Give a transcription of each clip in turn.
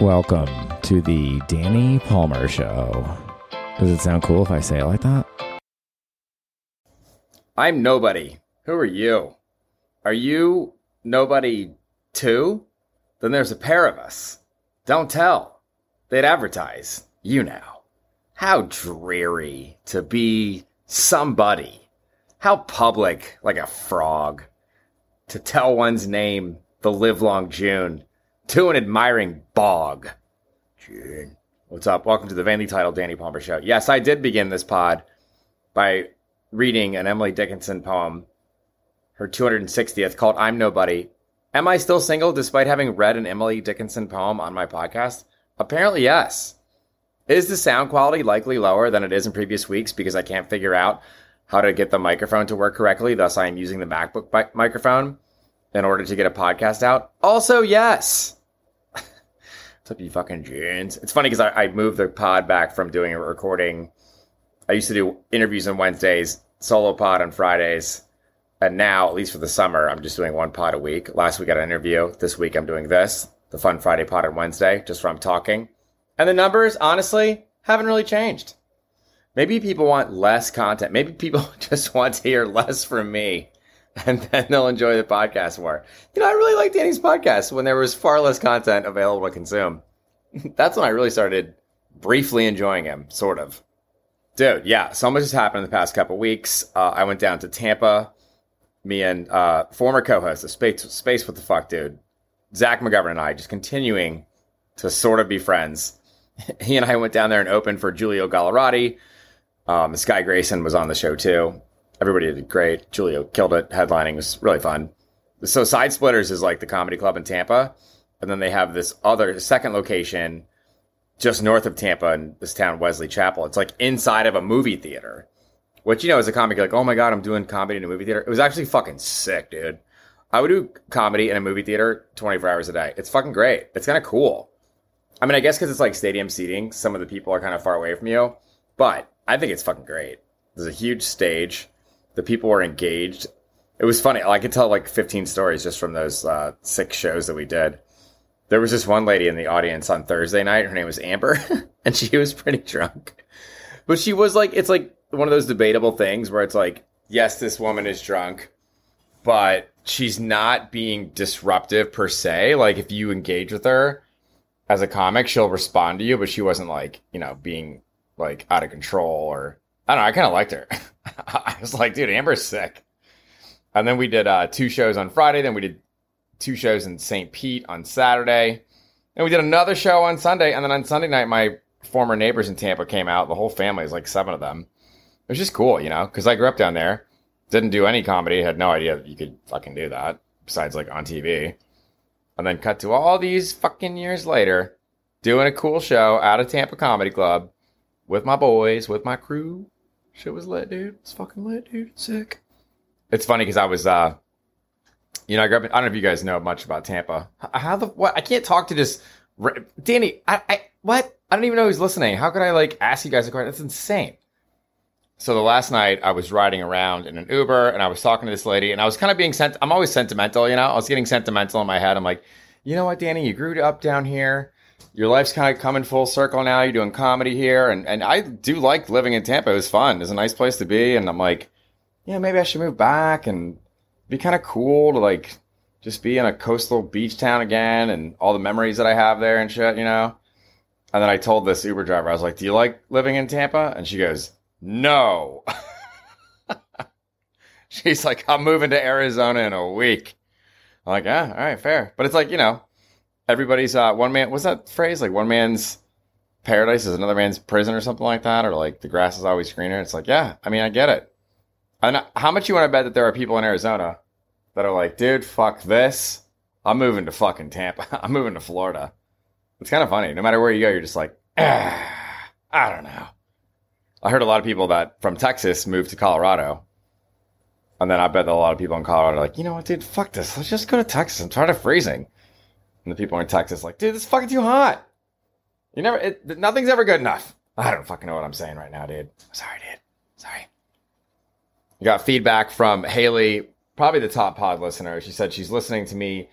Welcome to the Danny Palmer Show. Does it sound cool if I say it like that? I'm nobody. Who are you? Are you nobody too? Then there's a pair of us. Don't tell. They'd advertise. You know. How dreary to be somebody. How public, like a frog. To tell one's name the livelong June to an admiring bog. What's up? Welcome to the Vanity Title Danny Palmer Show. Yes, I did begin this pod by reading an Emily Dickinson poem, her 260th, called I'm Nobody. Am I still single despite having read an Emily Dickinson poem on my podcast? Apparently, yes. Is the sound quality likely lower than it is in previous weeks because I can't figure out how to get the microphone to work correctly? Thus, I am using the MacBook mi- microphone in order to get a podcast out? Also, yes. What's up, you fucking jeans? It's funny because I, I moved the pod back from doing a recording. I used to do interviews on Wednesdays, solo pod on Fridays. And now, at least for the summer, I'm just doing one pod a week. Last week I had an interview. This week I'm doing this, the Fun Friday pod on Wednesday, just I'm talking. And the numbers, honestly, haven't really changed. Maybe people want less content. Maybe people just want to hear less from me and then they'll enjoy the podcast more. You know, I really liked Danny's podcast when there was far less content available to consume. That's when I really started briefly enjoying him, sort of. Dude, yeah, so much has happened in the past couple weeks. Uh, I went down to Tampa. Me and uh, former co-host of Space, Space What the Fuck, dude, Zach McGovern and I just continuing to sort of be friends. he and I went down there and opened for Giulio Gallarotti. Um, Sky Grayson was on the show too. Everybody did great. Julio killed it. Headlining was really fun. So Side Splitters is like the comedy club in Tampa, and then they have this other second location just north of Tampa in this town, Wesley Chapel. It's like inside of a movie theater, which you know, as a comic, like, oh my god, I'm doing comedy in a movie theater. It was actually fucking sick, dude. I would do comedy in a movie theater 24 hours a day. It's fucking great. It's kind of cool. I mean, I guess because it's like stadium seating, some of the people are kind of far away from you, but I think it's fucking great. There's a huge stage. The people were engaged. It was funny. I could tell like 15 stories just from those uh, six shows that we did. There was this one lady in the audience on Thursday night. Her name was Amber, and she was pretty drunk. But she was like, it's like one of those debatable things where it's like, yes, this woman is drunk, but she's not being disruptive per se. Like if you engage with her as a comic, she'll respond to you, but she wasn't like, you know, being like out of control or I don't know. I kind of liked her. I was like, dude, Amber's sick. And then we did uh, two shows on Friday. Then we did two shows in St. Pete on Saturday. And we did another show on Sunday. And then on Sunday night, my former neighbors in Tampa came out. The whole family is like seven of them. It was just cool, you know, because I grew up down there. Didn't do any comedy. Had no idea that you could fucking do that besides like on TV. And then cut to all these fucking years later, doing a cool show out of Tampa Comedy Club with my boys, with my crew. Shit was lit, dude. It's fucking lit, dude. It's sick. It's funny because I was, uh, you know, I grew up. I don't know if you guys know much about Tampa. How the what? I can't talk to this, Danny. I, I what? I don't even know who's listening. How could I like ask you guys a question? That's insane. So the last night I was riding around in an Uber and I was talking to this lady and I was kind of being sent. I'm always sentimental, you know. I was getting sentimental in my head. I'm like, you know what, Danny? You grew up down here your life's kind of coming full circle now. You're doing comedy here, and and I do like living in Tampa. It was fun. It's a nice place to be, and I'm like, yeah, maybe I should move back and be kind of cool to like just be in a coastal beach town again, and all the memories that I have there and shit, you know. And then I told this Uber driver, I was like, "Do you like living in Tampa?" And she goes, "No." She's like, "I'm moving to Arizona in a week." I'm like, "Yeah, all right, fair." But it's like, you know, everybody's uh, one man. What's that phrase? Like one man's paradise is another man's prison or something like that, or like the grass is always greener. It's like, yeah, I mean, I get it. And how much you want to bet that there are people in Arizona that are like, dude, fuck this. I'm moving to fucking Tampa. I'm moving to Florida. It's kind of funny. No matter where you go, you're just like, ah, I don't know. I heard a lot of people that from Texas moved to Colorado. And then I bet that a lot of people in Colorado are like, you know what, dude, fuck this. Let's just go to Texas. I'm tired of freezing. And the people in Texas like, dude, this is fucking too hot. You never, it, nothing's ever good enough. I don't fucking know what I'm saying right now, dude. Sorry, dude. Sorry. You got feedback from Haley, probably the top pod listener. She said she's listening to me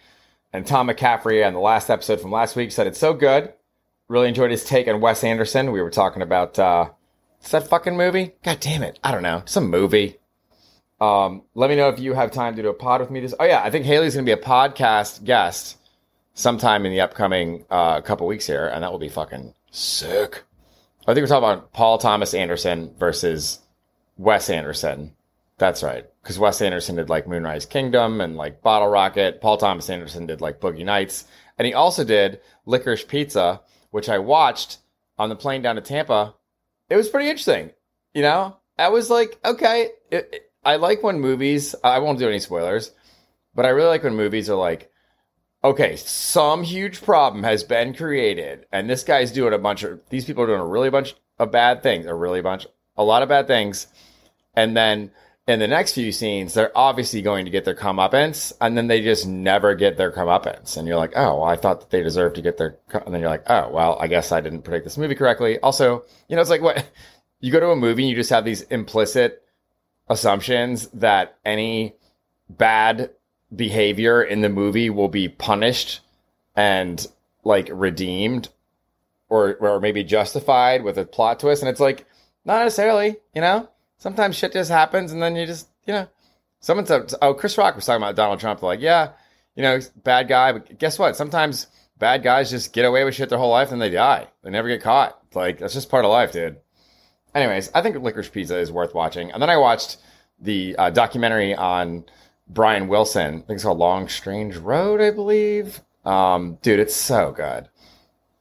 And Tom McCaffrey on the last episode from last week said it's so good. Really enjoyed his take on Wes Anderson. We were talking about uh, is that fucking movie? God damn it! I don't know. Some movie. Um, let me know if you have time to do a pod with me. This. Oh yeah, I think Haley's to be a podcast guest sometime in the upcoming uh, couple weeks here, and that will be fucking sick. I think we're talking about Paul Thomas Anderson versus Wes Anderson. That's right. Because Wes Anderson did like Moonrise Kingdom and like Bottle Rocket. Paul Thomas Anderson did like Boogie Nights. And he also did Licorice Pizza, which I watched on the plane down to Tampa. It was pretty interesting. You know, I was like, okay, it, it, I like when movies, I won't do any spoilers, but I really like when movies are like, okay, some huge problem has been created, and this guy's doing a bunch of, these people are doing a really bunch of bad things, a really bunch, a lot of bad things. And then in the next few scenes, they're obviously going to get their comeuppance, and then they just never get their comeuppance. And you're like, oh, well, I thought that they deserved to get their, and then you're like, oh, well, I guess I didn't predict this movie correctly. Also, you know, it's like what you go to a movie and you just have these implicit assumptions that any bad behavior in the movie will be punished and like redeemed or or maybe justified with a plot twist. And it's like not necessarily you know? Sometimes shit just happens and then you just you know. Someone said oh chris rock was talking about donald trump. Like yeah you know bad guy but guess what? Sometimes bad guys just get away with shit their whole life and they die. They never get caught. Like that's just part of life dude. Anyways i think licorice pizza is worth watching. And then i watched the uh, documentary on Brian Wilson. I think it's called Long Strange Road, I believe. Um, dude, it's so good.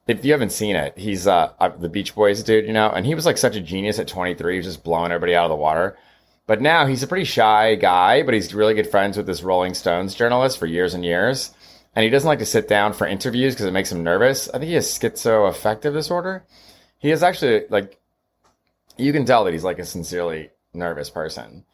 If you haven't seen it, he's uh, the Beach Boys dude, you know, and he was like such a genius at 23. He was just blowing everybody out of the water. But now he's a pretty shy guy, but he's really good friends with this Rolling Stones journalist for years and years. And he doesn't like to sit down for interviews because it makes him nervous. I think he has schizoaffective disorder. He is actually like, you can tell that he's like a sincerely nervous person.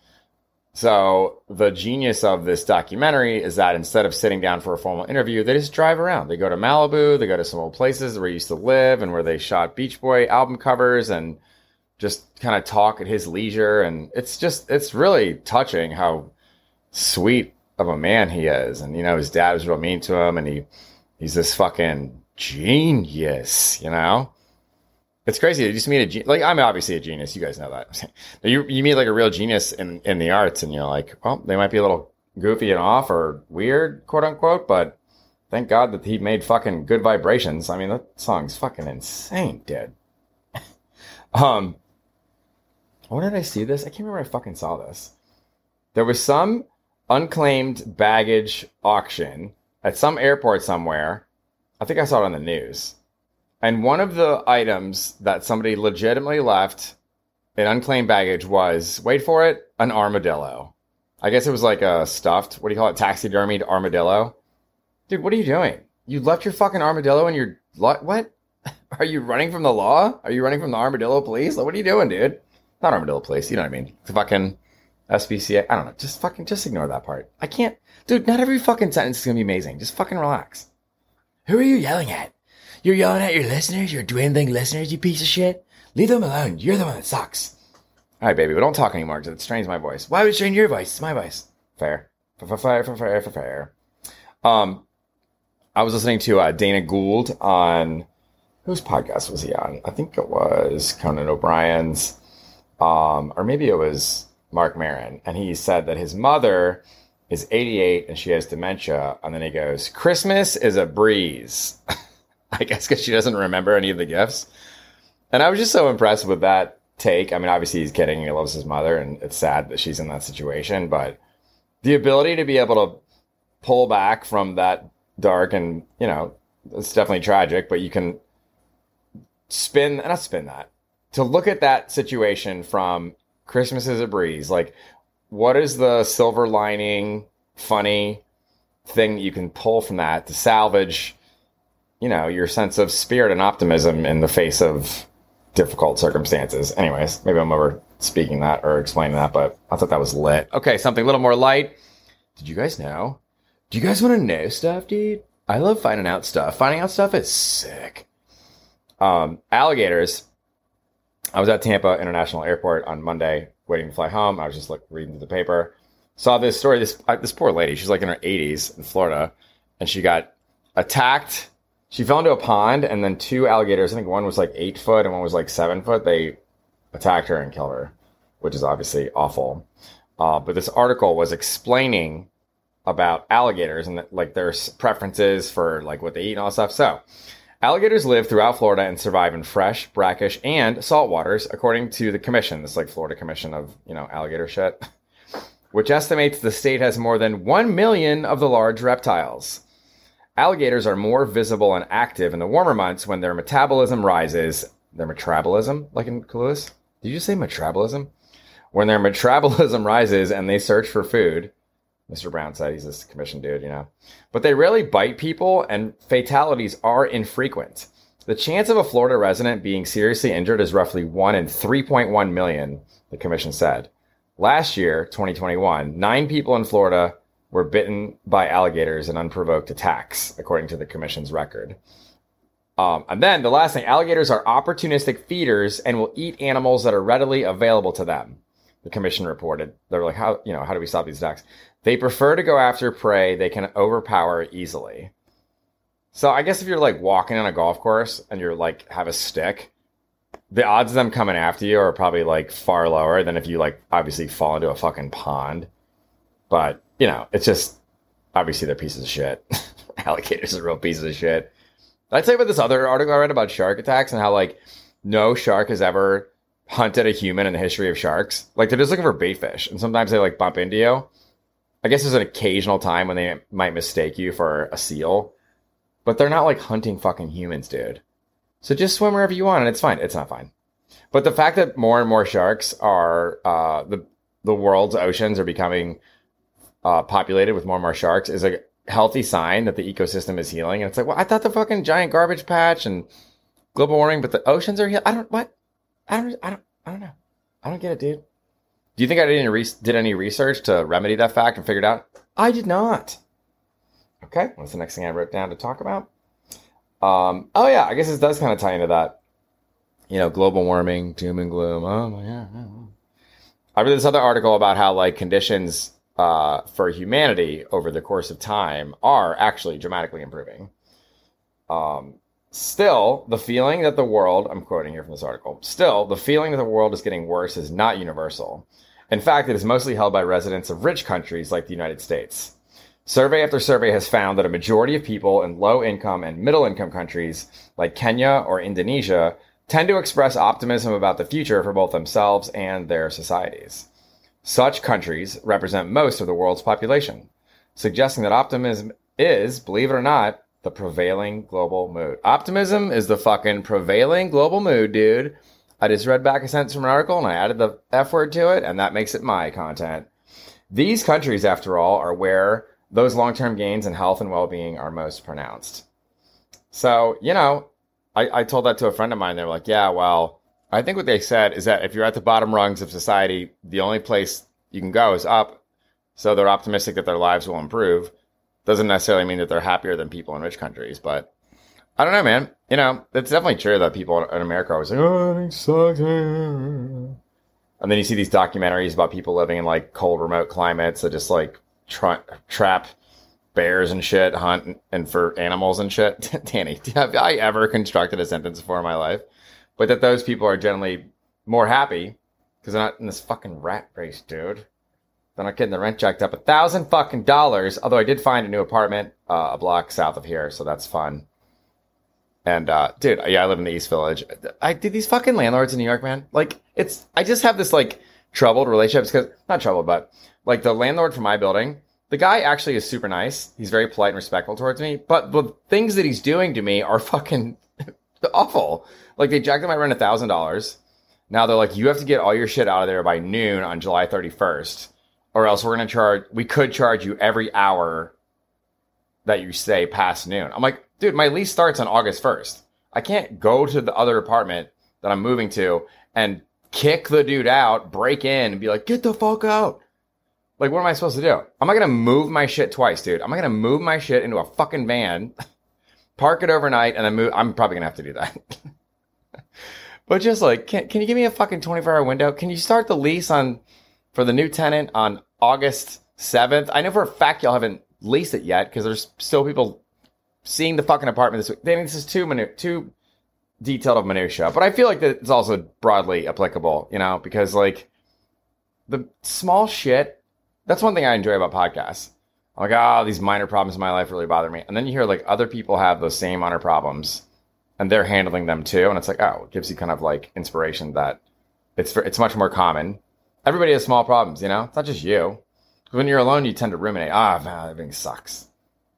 So the genius of this documentary is that instead of sitting down for a formal interview, they just drive around. They go to Malibu, they go to some old places where he used to live and where they shot Beach Boy album covers and just kind of talk at his leisure. And it's just, it's really touching how sweet of a man he is. And, you know, his dad was real mean to him and he, he's this fucking genius, you know? It's crazy. You just meet a ge- like I'm obviously a genius. You guys know that. you you meet like a real genius in in the arts, and you're like, well, they might be a little goofy and off or weird, quote unquote, but thank God that he made fucking good vibrations. I mean, that song's fucking insane, dude. um, where did I see this? I can't remember. I fucking saw this. There was some unclaimed baggage auction at some airport somewhere. I think I saw it on the news and one of the items that somebody legitimately left in unclaimed baggage was, wait for it, an armadillo. I guess it was like a stuffed, what do you call it, taxidermied armadillo. Dude, what are you doing? You left your fucking armadillo in your, what? Are you running from the law? Are you running from the armadillo police? What are you doing, dude? Not armadillo police, you know what I mean. The fucking SPCA. I don't know. Just fucking, just ignore that part. I can't, dude, not every fucking sentence is gonna be amazing. Just fucking relax. Who are you yelling at? You're yelling at your listeners, your dwindling listeners, you piece of shit. Leave them alone. You're the one that sucks. All right, baby, but don't talk anymore because it strains my voice. Why would it strain your voice? It's my voice. Fair. Fair, fair, fair, fair, fair. Um, I was listening to uh, Dana Gould on whose podcast was he on? I think it was Conan O'Brien's, um, or maybe it was Marc Maron, and he said that his mother is 88 and she has dementia, and then he goes, "Christmas is a breeze." I guess because she doesn't remember any of the gifts. And I was just so impressed with that take. I mean, obviously he's kidding. He loves his mother, and it's sad that she's in that situation. But the ability to be able to pull back from that dark and you know, it's definitely tragic. But you can spin, and not spin that, to look at that situation from Christmas is a breeze. Like, what is the silver lining, funny thing that you can pull from that to salvage? You know, your sense of spirit and optimism in the face of difficult circumstances. Anyways, maybe I'm over speaking that or explaining that, but I thought that was lit. Okay, something a little more light. Did you guys know? Do you guys want to know stuff, dude? I love finding out stuff. Finding out stuff is sick. Um, alligators. I was at Tampa International Airport on Monday, waiting to fly home. I was just like reading through the paper. Saw this story. This uh, this poor lady. She's like in her 80s in Florida, and she got attacked. She fell into a pond, and then two alligators. I think one was like eight foot and one was like seven foot. They attacked her and killed her, which is obviously awful. Uh, but this article was explaining about alligators and like their preferences for like what they eat and all that stuff. So, alligators live throughout Florida and survive in fresh, brackish, and salt waters, according to the commission. This like Florida Commission of you know alligator shit, which estimates the state has more than one million of the large reptiles. Alligators are more visible and active in the warmer months when their metabolism rises. Their metabolism, like in Clueless? Did you say metabolism? When their metabolism rises and they search for food, Mr. Brown said he's this commission dude, you know. But they rarely bite people, and fatalities are infrequent. The chance of a Florida resident being seriously injured is roughly 1 in 3.1 million, the commission said. Last year, 2021, nine people in Florida were bitten by alligators in unprovoked attacks, according to the commission's record. Um, and then the last thing alligators are opportunistic feeders and will eat animals that are readily available to them. The commission reported. They're like, how, you know, how do we stop these attacks? They prefer to go after prey they can overpower easily. So I guess if you're like walking on a golf course and you're like have a stick, the odds of them coming after you are probably like far lower than if you like obviously fall into a fucking pond. But you know, it's just obviously they're pieces of shit. Alligators are real pieces of shit. I'd say about this other article I read about shark attacks and how like no shark has ever hunted a human in the history of sharks. Like they're just looking for bait fish, and sometimes they like bump into you. I guess there's an occasional time when they might mistake you for a seal, but they're not like hunting fucking humans, dude. So just swim wherever you want, and it's fine. It's not fine. But the fact that more and more sharks are uh, the the world's oceans are becoming uh, populated with more and more sharks is a healthy sign that the ecosystem is healing. And it's like, well, I thought the fucking giant garbage patch and global warming, but the oceans are healed. I don't what? I don't. I don't. I don't know. I don't get it, dude. Do you think I did any, re- did any research to remedy that fact and figure it out? I did not. Okay, what's the next thing I wrote down to talk about? Um, oh yeah, I guess this does kind of tie into that. You know, global warming, doom and gloom. Oh my yeah. I read this other article about how like conditions uh, for humanity over the course of time are actually dramatically improving. Um, still, the feeling that the world, I'm quoting here from this article, still, the feeling that the world is getting worse is not universal. In fact, it is mostly held by residents of rich countries like the United States. Survey after survey has found that a majority of people in low income and middle income countries like Kenya or Indonesia tend to express optimism about the future for both themselves and their societies. Such countries represent most of the world's population, suggesting that optimism is, believe it or not, the prevailing global mood. Optimism is the fucking prevailing global mood, dude. I just read back a sentence from an article and I added the F word to it, and that makes it my content. These countries, after all, are where those long term gains in health and well being are most pronounced. So, you know, I, I told that to a friend of mine. They were like, yeah, well, I think what they said is that if you're at the bottom rungs of society, the only place you can go is up. So they're optimistic that their lives will improve. Doesn't necessarily mean that they're happier than people in rich countries, but I don't know, man. You know, it's definitely true that people in America are always like, oh, sucks. And then you see these documentaries about people living in like cold, remote climates that just like tra- trap bears and shit, hunt and for animals and shit. Danny, have I ever constructed a sentence before in my life? But that those people are generally more happy because they're not in this fucking rat race, dude. They're not getting the rent jacked up a thousand fucking dollars. Although I did find a new apartment uh, a block south of here, so that's fun. And uh, dude, yeah, I live in the East Village. I did these fucking landlords in New York, man. Like, it's I just have this like troubled relationships because not troubled, but like the landlord for my building, the guy actually is super nice. He's very polite and respectful towards me, but the things that he's doing to me are fucking awful. Like they jacked up my rent a thousand dollars. Now they're like, you have to get all your shit out of there by noon on July 31st, or else we're gonna charge. We could charge you every hour that you stay past noon. I'm like, dude, my lease starts on August 1st. I can't go to the other apartment that I'm moving to and kick the dude out, break in, and be like, get the fuck out. Like, what am I supposed to do? I'm not gonna move my shit twice, dude. I'm not gonna move my shit into a fucking van, park it overnight, and then move. I'm probably gonna have to do that. but just like, can, can you give me a fucking 24 hour window? Can you start the lease on for the new tenant on August 7th? I know for a fact y'all haven't lease it yet because there's still people seeing the fucking apartment this week. Danny, this is too minu- too detailed of minutia, but I feel like that it's also broadly applicable, you know, because like the small shit. That's one thing I enjoy about podcasts. I'm like, oh, these minor problems in my life really bother me, and then you hear like other people have those same minor problems, and they're handling them too, and it's like, oh, it gives you kind of like inspiration that it's it's much more common. Everybody has small problems, you know. It's not just you. When you're alone, you tend to ruminate. Ah, oh, man, everything sucks.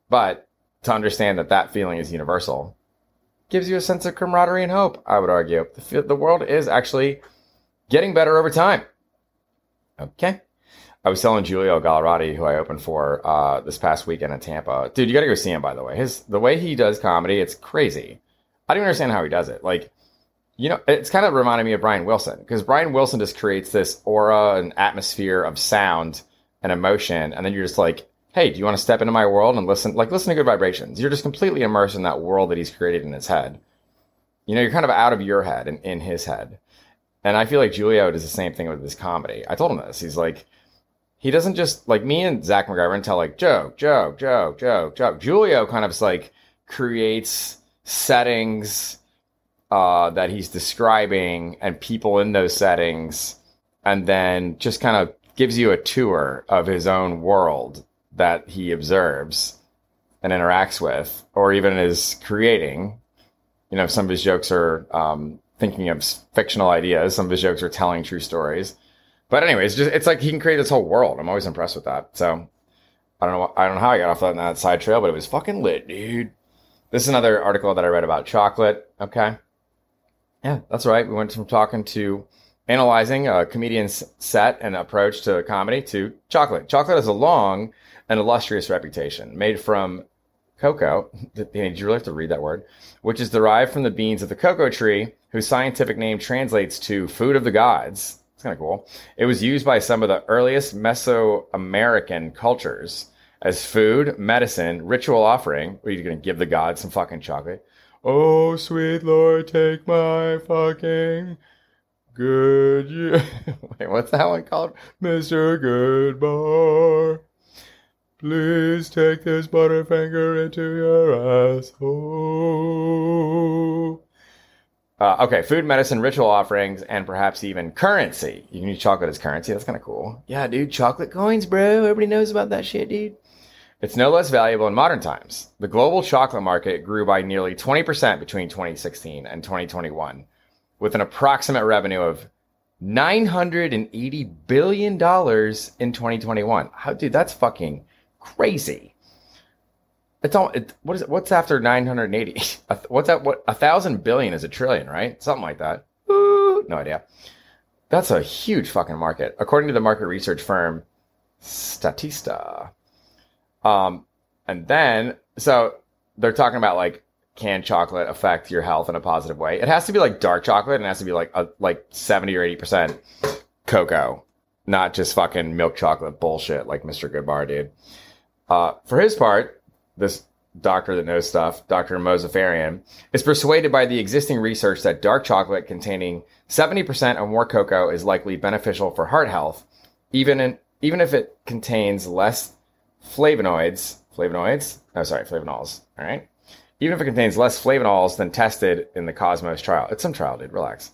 But to understand that that feeling is universal gives you a sense of camaraderie and hope. I would argue the, the world is actually getting better over time. Okay. I was telling Julio Gallarotti, who I opened for uh, this past weekend in Tampa. Dude, you got to go see him. By the way, his the way he does comedy, it's crazy. I don't even understand how he does it. Like, you know, it's kind of reminding me of Brian Wilson because Brian Wilson just creates this aura and atmosphere of sound and emotion, and then you're just like, hey, do you want to step into my world and listen? Like, listen to good vibrations. You're just completely immersed in that world that he's created in his head. You know, you're kind of out of your head and in his head. And I feel like Julio does the same thing with his comedy. I told him this. He's like, he doesn't just like me and Zach McGregor tell like joke, joke, joke, joke, joke. Julio kind of like creates settings uh, that he's describing and people in those settings, and then just kind of gives you a tour of his own world that he observes and interacts with, or even is creating. You know, some of his jokes are um, thinking of fictional ideas. Some of his jokes are telling true stories. But anyways, just it's like he can create this whole world. I'm always impressed with that. So I don't know. I don't know how I got off on that side trail, but it was fucking lit, dude. This is another article that I read about chocolate. Okay. Yeah, that's right. We went from talking to analyzing a comedian's set and approach to comedy to chocolate. Chocolate has a long and illustrious reputation, made from cocoa. Did you really have to read that word? Which is derived from the beans of the cocoa tree, whose scientific name translates to food of the gods. It's kind of cool. It was used by some of the earliest Mesoamerican cultures as food, medicine, ritual offering. Are you going to give the gods some fucking chocolate? Oh, sweet Lord, take my fucking good year. Wait, what's that one called? Mr. Goodbar. Please take this butterfinger into your asshole. Uh, okay, food, medicine, ritual offerings, and perhaps even currency. You can use chocolate as currency. That's kind of cool. Yeah, dude, chocolate coins, bro. Everybody knows about that shit, dude. It's no less valuable in modern times. The global chocolate market grew by nearly 20% between 2016 and 2021, with an approximate revenue of $980 billion in 2021. How, dude, that's fucking crazy. It's all. It, what is it? What's after 980? What's that? What a thousand billion is a trillion, right? Something like that. Ooh, no idea. That's a huge fucking market, according to the market research firm Statista. Um, and then so they're talking about like can chocolate affect your health in a positive way? It has to be like dark chocolate, and it has to be like a, like seventy or eighty percent cocoa, not just fucking milk chocolate bullshit like Mr. Goodbar did. Uh, for his part, this doctor that knows stuff, Dr. Mozaffarian, is persuaded by the existing research that dark chocolate containing 70% or more cocoa is likely beneficial for heart health, even in, even if it contains less flavonoids, flavonoids, oh sorry, flavonols, all right? Even if it contains less flavonols than tested in the Cosmos trial. It's some trial, dude, relax.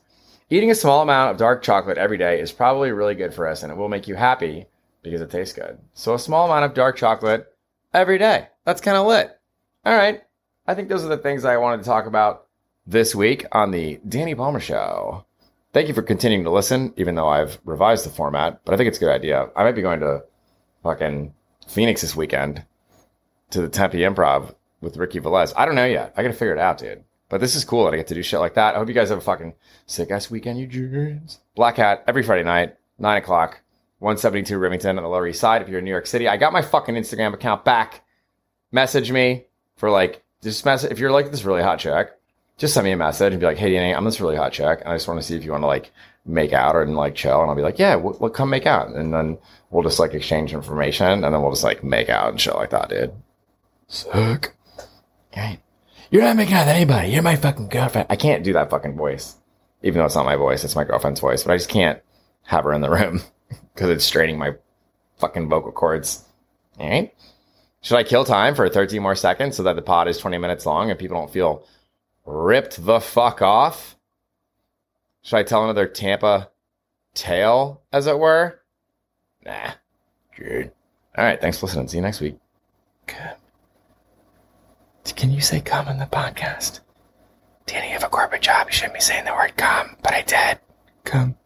Eating a small amount of dark chocolate every day is probably really good for us and it will make you happy because it tastes good. So a small amount of dark chocolate every day. That's kind of lit. All right. I think those are the things I wanted to talk about this week on the Danny Palmer Show. Thank you for continuing to listen, even though I've revised the format, but I think it's a good idea. I might be going to fucking Phoenix this weekend to the Tempe Improv with Ricky Velez. I don't know yet. I got to figure it out, dude. But this is cool that I get to do shit like that. I hope you guys have a fucking sick ass weekend, you dreams. Black Cat every Friday night, 9 o'clock. 172 Rivington on the Lower East Side. If you're in New York City, I got my fucking Instagram account back. Message me for like, just message. If you're like this really hot chick, just send me a message and be like, hey, Danny, I'm this really hot chick. And I just want to see if you want to like make out or like chill. And I'll be like, yeah, we'll, we'll come make out. And then we'll just like exchange information and then we'll just like make out and shit like that, dude. Suck. Okay. You're not making out with anybody. You're my fucking girlfriend. I can't do that fucking voice. Even though it's not my voice, it's my girlfriend's voice, but I just can't have her in the room. Because it's straining my fucking vocal cords. All right. Should I kill time for 13 more seconds so that the pod is 20 minutes long and people don't feel ripped the fuck off? Should I tell another Tampa tale, as it were? Nah. Good. All right. Thanks for listening. See you next week. Good. Can you say come in the podcast? Danny, you have a corporate job. You shouldn't be saying the word come, but I did. Come.